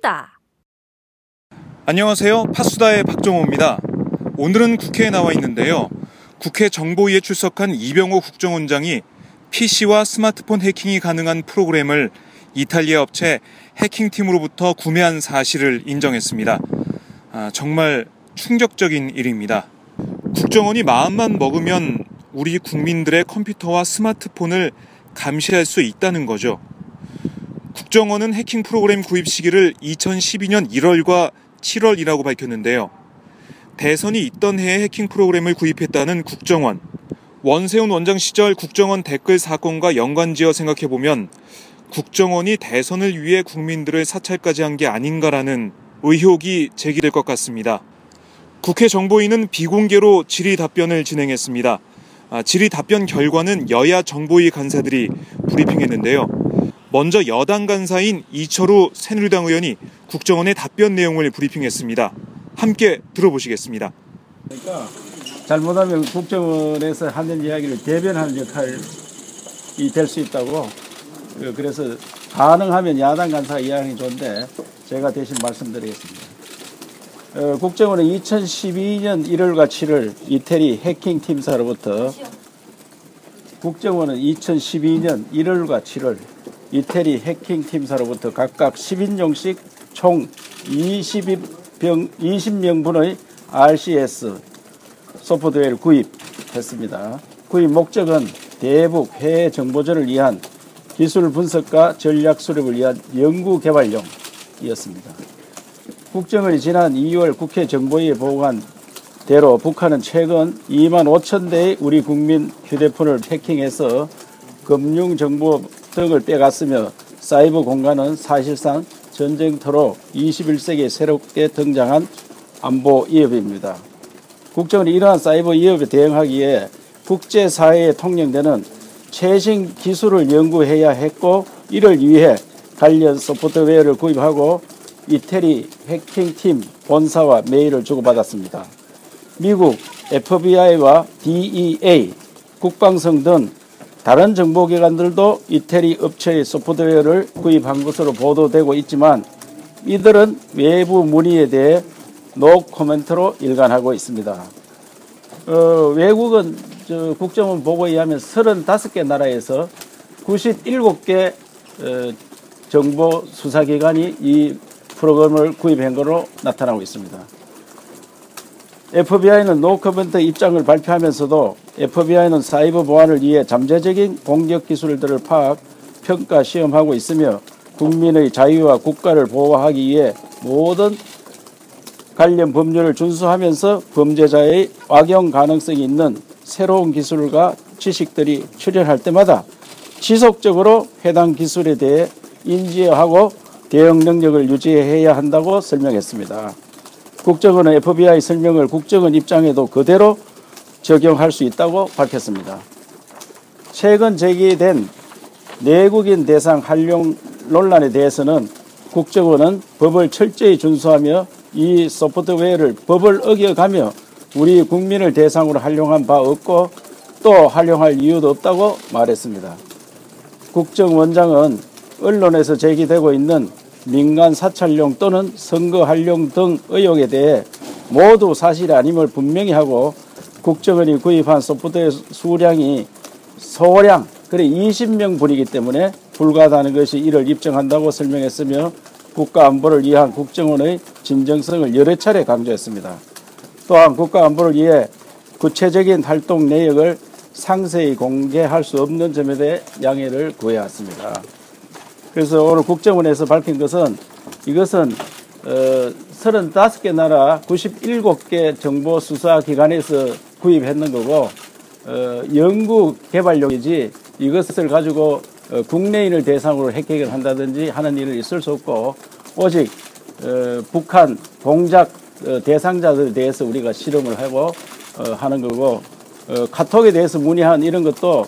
팟수다. 안녕하세요. 파수다의 박정호입니다. 오늘은 국회에 나와 있는데요. 국회 정보위에 출석한 이병호 국정원장이 PC와 스마트폰 해킹이 가능한 프로그램을 이탈리아 업체 해킹팀으로부터 구매한 사실을 인정했습니다. 아, 정말 충격적인 일입니다. 국정원이 마음만 먹으면 우리 국민들의 컴퓨터와 스마트폰을 감시할 수 있다는 거죠. 국정원은 해킹 프로그램 구입 시기를 2012년 1월과 7월이라고 밝혔는데요. 대선이 있던 해에 해킹 프로그램을 구입했다는 국정원. 원세훈 원장 시절 국정원 댓글 사건과 연관지어 생각해보면 국정원이 대선을 위해 국민들을 사찰까지 한 게 아닌가라는 의혹이 제기될 것 같습니다. 국회 정보위는 비공개로 질의 답변을 진행했습니다. 아, 질의 답변 결과는 여야 정보위 간사들이 브리핑했는데요. 먼저 여당 간사인 이철우 새누리당 의원이 국정원의 답변 내용을 브리핑했습니다. 함께 들어보시겠습니다. 그러니까 잘못하면 국정원에서 하는 이야기를 대변하는 역할이 될 수 있다고 어, 그래서 가능하면 야당 간사 이야기 좋은데 제가 대신 말씀드리겠습니다. 어, 국정원은 2012년 1월과 7월 이태리 해킹 팀사로부터 국정원은 2012년 1월과 7월 이태리 해킹 팀사로부터 각각 10인용씩 총 20병, 20명분의 RCS 소프트웨어를 구입했습니다. 구입 목적은 대북 해외 정보전을 위한 기술 분석과 전략 수립을 위한 연구 개발용이었습니다. 국정원이 지난 2월 국회 정보위에 보고한 대로 북한은 최근 2만 5천 대의 우리 국민 휴대폰을 해킹해서 금융 정보 등을 빼갔으며 사이버 공간은 사실상 전쟁터로 21세기에 새롭게 등장한 안보 위협입니다. 국정원이 이러한 사이버 위협에 대응하기에 국제사회에 통용되는 최신 기술을 연구해야 했고 이를 위해 관련 소프트웨어를 구입하고 이태리 해킹팀 본사와 메일을 주고받았습니다. 미국 FBI와 DEA, 국방성 등 다른 정보기관들도 이태리 업체의 소프트웨어를 구입한 것으로 보도되고 있지만 이들은 외부 문의에 대해 노 코멘트로 일관하고 있습니다. 어, 외국은 국정원 보고에 의하면 35개 나라에서 97개 어, 정보 수사기관이 이 프로그램을 구입한 것으로 나타나고 있습니다. FBI는 노커멘트 입장을 발표하면서도 FBI는 사이버 보안을 위해 잠재적인 공격 기술들을 파악, 평가, 시험하고 있으며 국민의 자유와 국가를 보호하기 위해 모든 관련 법률을 준수하면서 범죄자의 악용 가능성이 있는 새로운 기술과 지식들이 출현할 때마다 지속적으로 해당 기술에 대해 인지하고 대응 능력을 유지해야 한다고 설명했습니다. 국정원은 FBI 설명을 국정원 입장에도 그대로 적용할 수 있다고 밝혔습니다. 최근 제기된 내국인 대상 활용 논란에 대해서는 국정원은 법을 철저히 준수하며 이 소프트웨어를 법을 어겨가며 우리 국민을 대상으로 활용한 바 없고 또 활용할 이유도 없다고 말했습니다. 국정원장은 언론에서 제기되고 있는 민간 사찰용 또는 선거 활용 등 의혹에 대해 모두 사실이 아님을 분명히 하고 국정원이 구입한 소프트웨어 수량이 소량 그래 20명 분이기 때문에 불가하다는 것이 이를 입증한다고 설명했으며 국가 안보를 위한 국정원의 진정성을 여러 차례 강조했습니다. 또한 국가 안보를 위해 구체적인 활동 내역을 상세히 공개할 수 없는 점에 대해 양해를 구해왔습니다. 그래서 오늘 국정원에서 밝힌 것은 이것은 어, 35개 나라 97개 정보 수사 기관에서 구입했는 거고 어, 연구 개발용이지 이것을 가지고 어, 국내인을 대상으로 해킹을 한다든지 하는 일은 있을 수 없고 오직 어, 북한 공작 어, 대상자들에 대해서 우리가 실험을 하고 어, 하는 거고 어, 카톡에 대해서 문의한 이런 것도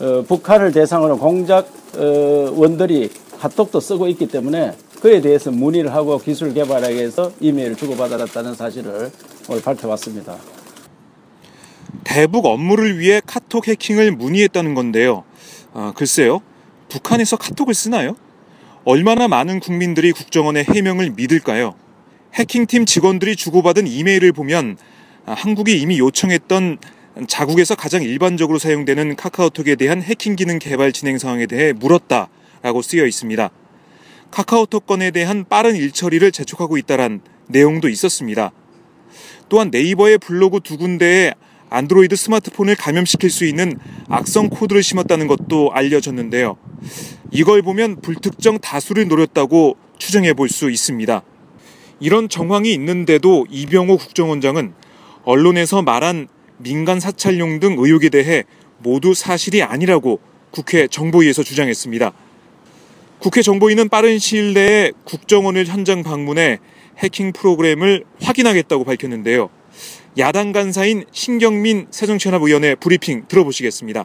어, 북한을 대상으로 공작 어, 원들이 카톡도 쓰고 있기 때문에 그에 대해서 문의를 하고 기술 개발하기 위해서 이메일을 주고받았다는 사실을 오늘 밝혀봤습니다. 대북 업무를 위해 카톡 해킹을 문의했다는 건데요. 아, 글쎄요. 북한에서 카톡을 쓰나요? 얼마나 많은 국민들이 국정원의 해명을 믿을까요? 해킹팀 직원들이 주고받은 이메일을 보면 아, 한국이 이미 요청했던 자국에서 가장 일반적으로 사용되는 카카오톡에 대한 해킹 기능 개발 진행 상황에 대해 물었다라고 쓰여 있습니다. 카카오톡 건에 대한 빠른 일처리를 재촉하고 있다란 내용도 있었습니다. 또한 네이버의 블로그 두 군데에 안드로이드 스마트폰을 감염시킬 수 있는 악성 코드를 심었다는 것도 알려졌는데요. 이걸 보면 불특정 다수를 노렸다고 추정해 볼 수 있습니다. 이런 정황이 있는데도 이병호 국정원장은 언론에서 말한 민간 사찰용 등 의혹에 대해 모두 사실이 아니라고 국회 정보위에서 주장했습니다. 국회 정보위는 빠른 시일 내에 국정원을 현장 방문해 해킹 프로그램을 확인하겠다고 밝혔는데요. 야당 간사인 신경민 새정치연합 의원의 브리핑 들어보시겠습니다.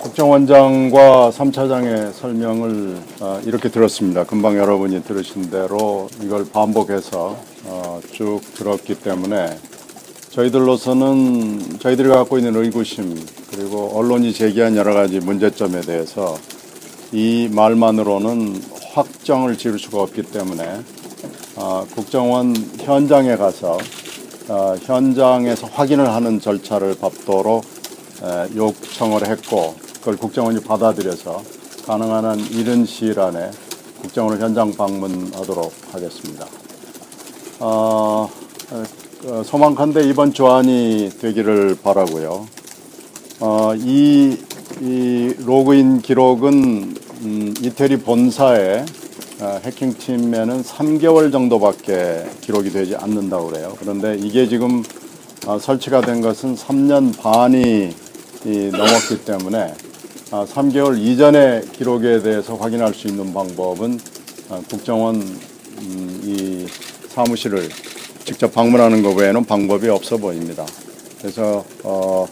국정원장과 3차장의 설명을 어, 이렇게 들었습니다. 금방 여러분이 들으신 대로 이걸 반복해서 어, 쭉 들었기 때문에 저희들로서는 저희들이 갖고 있는 의구심 그리고 언론이 제기한 여러 가지 문제점에 대해서 이 말만으로는 확정을 지을 수가 없기 때문에 어, 국정원 현장에 가서 어, 현장에서 확인을 하는 절차를 밟도록 에, 요청을 했고 그걸 국정원이 받아들여서 가능한 한 이른 시일 안에 국정원을 현장 방문하도록 하겠습니다. 어, 어, 소망컨대 이번 조안이 되기를 바라고요. 어, 이, 이 로그인 기록은 음, 이태리 본사의 어, 해킹팀에는 3개월 정도밖에 기록이 되지 않는다고 그래요. 그런데 이게 지금 어, 설치가 된 것은 3년 반이 이 넘었기 때문에 아, 3개월 이전의 기록에 대해서 확인할 수 있는 방법은 아, 국정원 음, 이 사무실을 직접 방문하는 것 외에는 방법이 없어 보입니다. 그래서 어,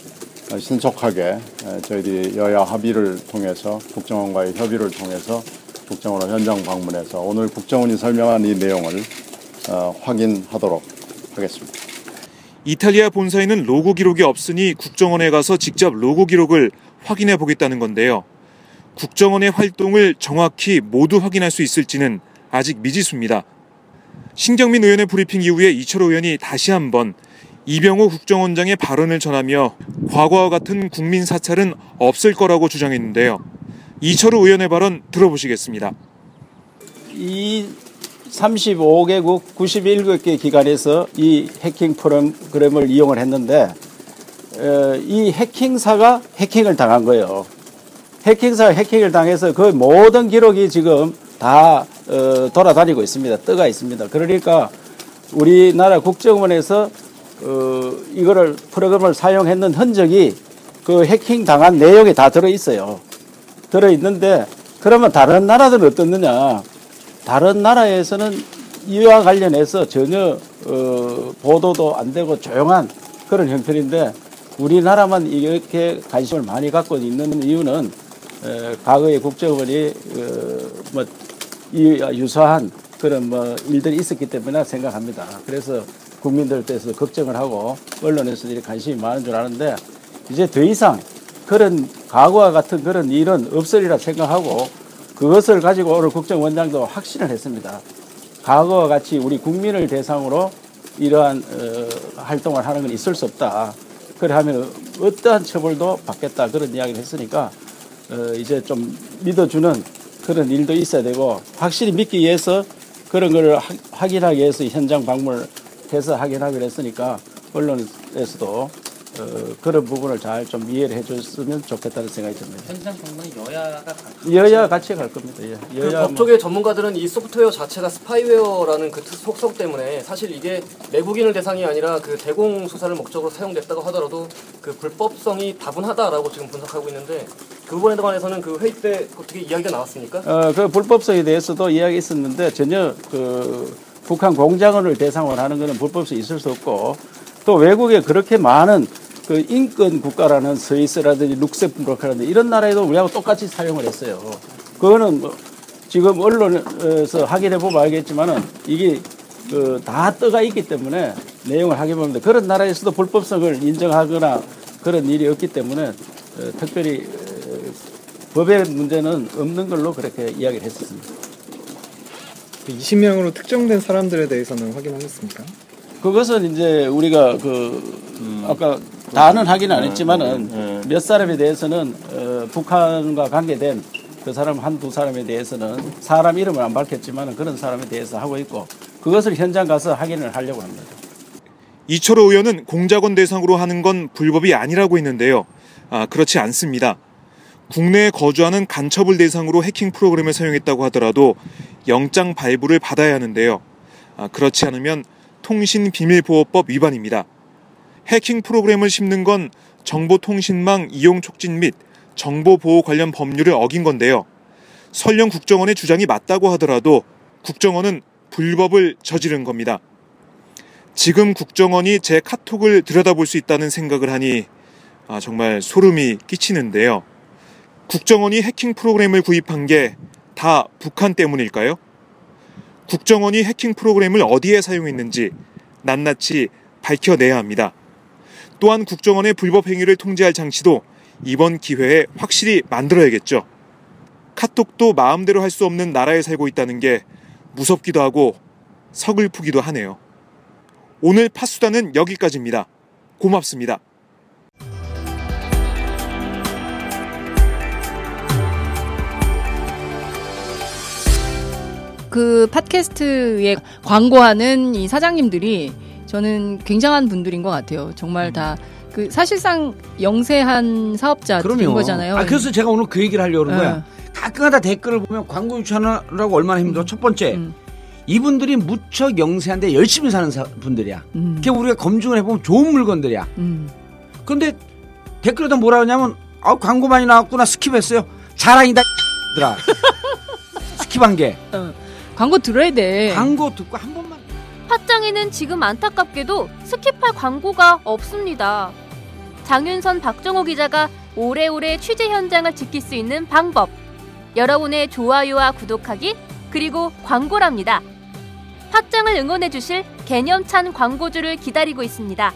신속하게 에, 저희들이 여야 합의를 통해서 국정원과의 협의를 통해서 국정원을 현장 방문해서 오늘 국정원이 설명한 이 내용을 어, 확인하도록 하겠습니다. 이탈리아 본사에는 로고 기록이 없으니 국정원에 가서 직접 로고 기록을 확인해 보겠다는 건데요. 국정원의 활동을 정확히 모두 확인할 수 있을지는 아직 미지수입니다. 신경민 의원의 브리핑 이후에 이철호 의원이 다시 한번 이병호 국정원장의 발언을 전하며 과거와 같은 국민 사찰은 없을 거라고 주장했는데요. 이철호 의원의 발언 들어보시겠습니다. 이 35개국 91개 기관에서 이 해킹 프로그램을 이용을 했는데 어, 이 해킹사가 해킹을 당한 거예요. 해킹사가 해킹을 당해서 그 모든 기록이 지금 다 어, 돌아다니고 있습니다. 떠가 있습니다. 그러니까 우리나라 국정원에서 어, 이거를 프로그램을 사용했는 흔적이 그 해킹 당한 내용이 다 들어 있어요. 들어 있는데 그러면 다른 나라들은 어떻느냐? 다른 나라에서는 이와 관련해서 전혀 어, 보도도 안 되고 조용한 그런 형편인데 우리나라만 이렇게 관심을 많이 갖고 있는 이유는 에, 과거에 국정원이 어, 뭐 이- 유사한 그런 뭐 일들이 있었기 때문에 생각합니다. 그래서 국민들께서 걱정을 하고 언론에서도 관심이 많은 줄 아는데 이제 더 이상 그런 과거와 같은 그런 일은 없으리라 생각하고 그것을 가지고 오늘 국정원장도 확신을 했습니다. 과거와 같이 우리 국민을 대상으로 이러한 어, 활동을 하는 건 있을 수 없다. 그래 하면 어떠한 처벌도 받겠다 그런 이야기를 했으니까 어, 이제 좀 믿어주는 그런 일도 있어야 되고 확실히 믿기 위해서 그런 하- 확인하기 위해서 현장 방문을 해서 확인하기로 했으니까 언론에서도 어, 그런 부분을 잘 좀 이해를 해줬으면 좋겠다는 생각이 듭니다. 현장 정부는 여야가 여야 같이 갈 겁니다. 예. 그 여야 뭐- 법조계 전문가들은 이 소프트웨어 자체가 스파이웨어라는 그 특- 속성 때문에 사실 이게 내국인을 대상이 아니라 그 대공 수사를 목적으로 사용됐다고 하더라도 그 불법성이 다분하다라고 지금 분석하고 있는데 그 부분에 관해서는 그 회의 때 어떻게 이야기가 나왔습니까? 어, 그 불법성에 대해서도 이야기했었는데 전혀 그 북한 공작원을 대상으로 하는 것은 불법성이 있을 수 없고 또 외국에 그렇게 많은 그 인권 국가라는 스위스라든지 룩셈부르크라든지 이런 나라에도 우리하고 똑같이 사용을 했어요. 그거는 뭐 지금 언론에서 확인해 보면 알겠지만은 이게 그 다 떠가 있기 때문에 내용을 확인해 보면 그런 나라에서도 불법성을 인정하거나 그런 일이 없기 때문에 어, 특별히 어, 법의 문제는 없는 걸로 그렇게 이야기를 했었습니다. 20명으로 특정된 사람들에 대해서는 확인하셨습니까? 그것은 이제 우리가 그 아까 다는 확인 안 했지만은 몇 사람에 대해서는 어, 북한과 관계된 그 사람 한 두 사람에 대해서는 사람 이름을 안 밝혔지만은 그런 사람에 대해서 하고 있고 그것을 현장 가서 확인을 하려고 합니다. 이철호 의원은 공작원 대상으로 하는 건 불법이 아니라고 했는데요. 아, 그렇지 않습니다. 국내에 거주하는 간첩을 대상으로 해킹 프로그램을 사용했다고 하더라도 영장 발부를 받아야 하는데요. 아, 그렇지 않으면 통신비밀보호법 위반입니다. 해킹 프로그램을 심는 건 정보통신망 이용 촉진 및 정보 보호 관련 법률을 어긴 건데요. 설령 국정원의 주장이 맞다고 하더라도 국정원은 불법을 저지른 겁니다. 지금 국정원이 제 카톡을 들여다볼 수 있다는 생각을 하니 아, 정말 소름이 끼치는데요. 국정원이 해킹 프로그램을 구입한 게 다 북한 때문일까요? 국정원이 해킹 프로그램을 어디에 사용했는지 낱낱이 밝혀내야 합니다. 또한 국정원의 불법 행위를 통제할 장치도 이번 기회에 확실히 만들어야겠죠. 카톡도 마음대로 할 수 없는 나라에 살고 있다는 게 무섭기도 하고 서글프기도 하네요. 오늘 파수단은 여기까지입니다. 고맙습니다. 그 팟캐스트에 광고하는 이 사장님들이 저는 굉장한 분들인 것 같아요. 정말 다그 사실상 영세한 사업자들인 그럼요. 거잖아요. 아, 그래서 제가 오늘 그 얘기를 하려고 그런 예. 거야. 가끔가다 댓글을 보면 광고 유치하느라고 얼마나 힘들어. 첫 번째, 음. 이분들이 무척 영세한데 열심히 사는 사- 분들이야. 음. 그게 우리가 검증을 해보면 좋은 물건들이야. 음. 근데 댓글에다 뭐라 하냐면, 아, 광고 많이 나왔구나. 스킵했어요. 자랑이다. 들아 스킵한 게. 광고 들어야 돼. 광고 듣고 한 번만. 팟짱에는 지금 안타깝게도 스킵할 광고가 없습니다. 장윤선 박정호 기자가 오래오래 취재 현장을 지킬 수 있는 방법. 여러분의 좋아요와 구독하기 그리고 광고랍니다. 팟짱을 응원해 주실 개념찬 광고주를 기다리고 있습니다.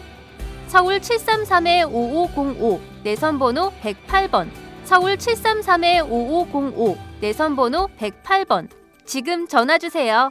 서울 733-5505 내선번호 108번 서울 733-5505 내선번호 108번 지금 전화 주세요.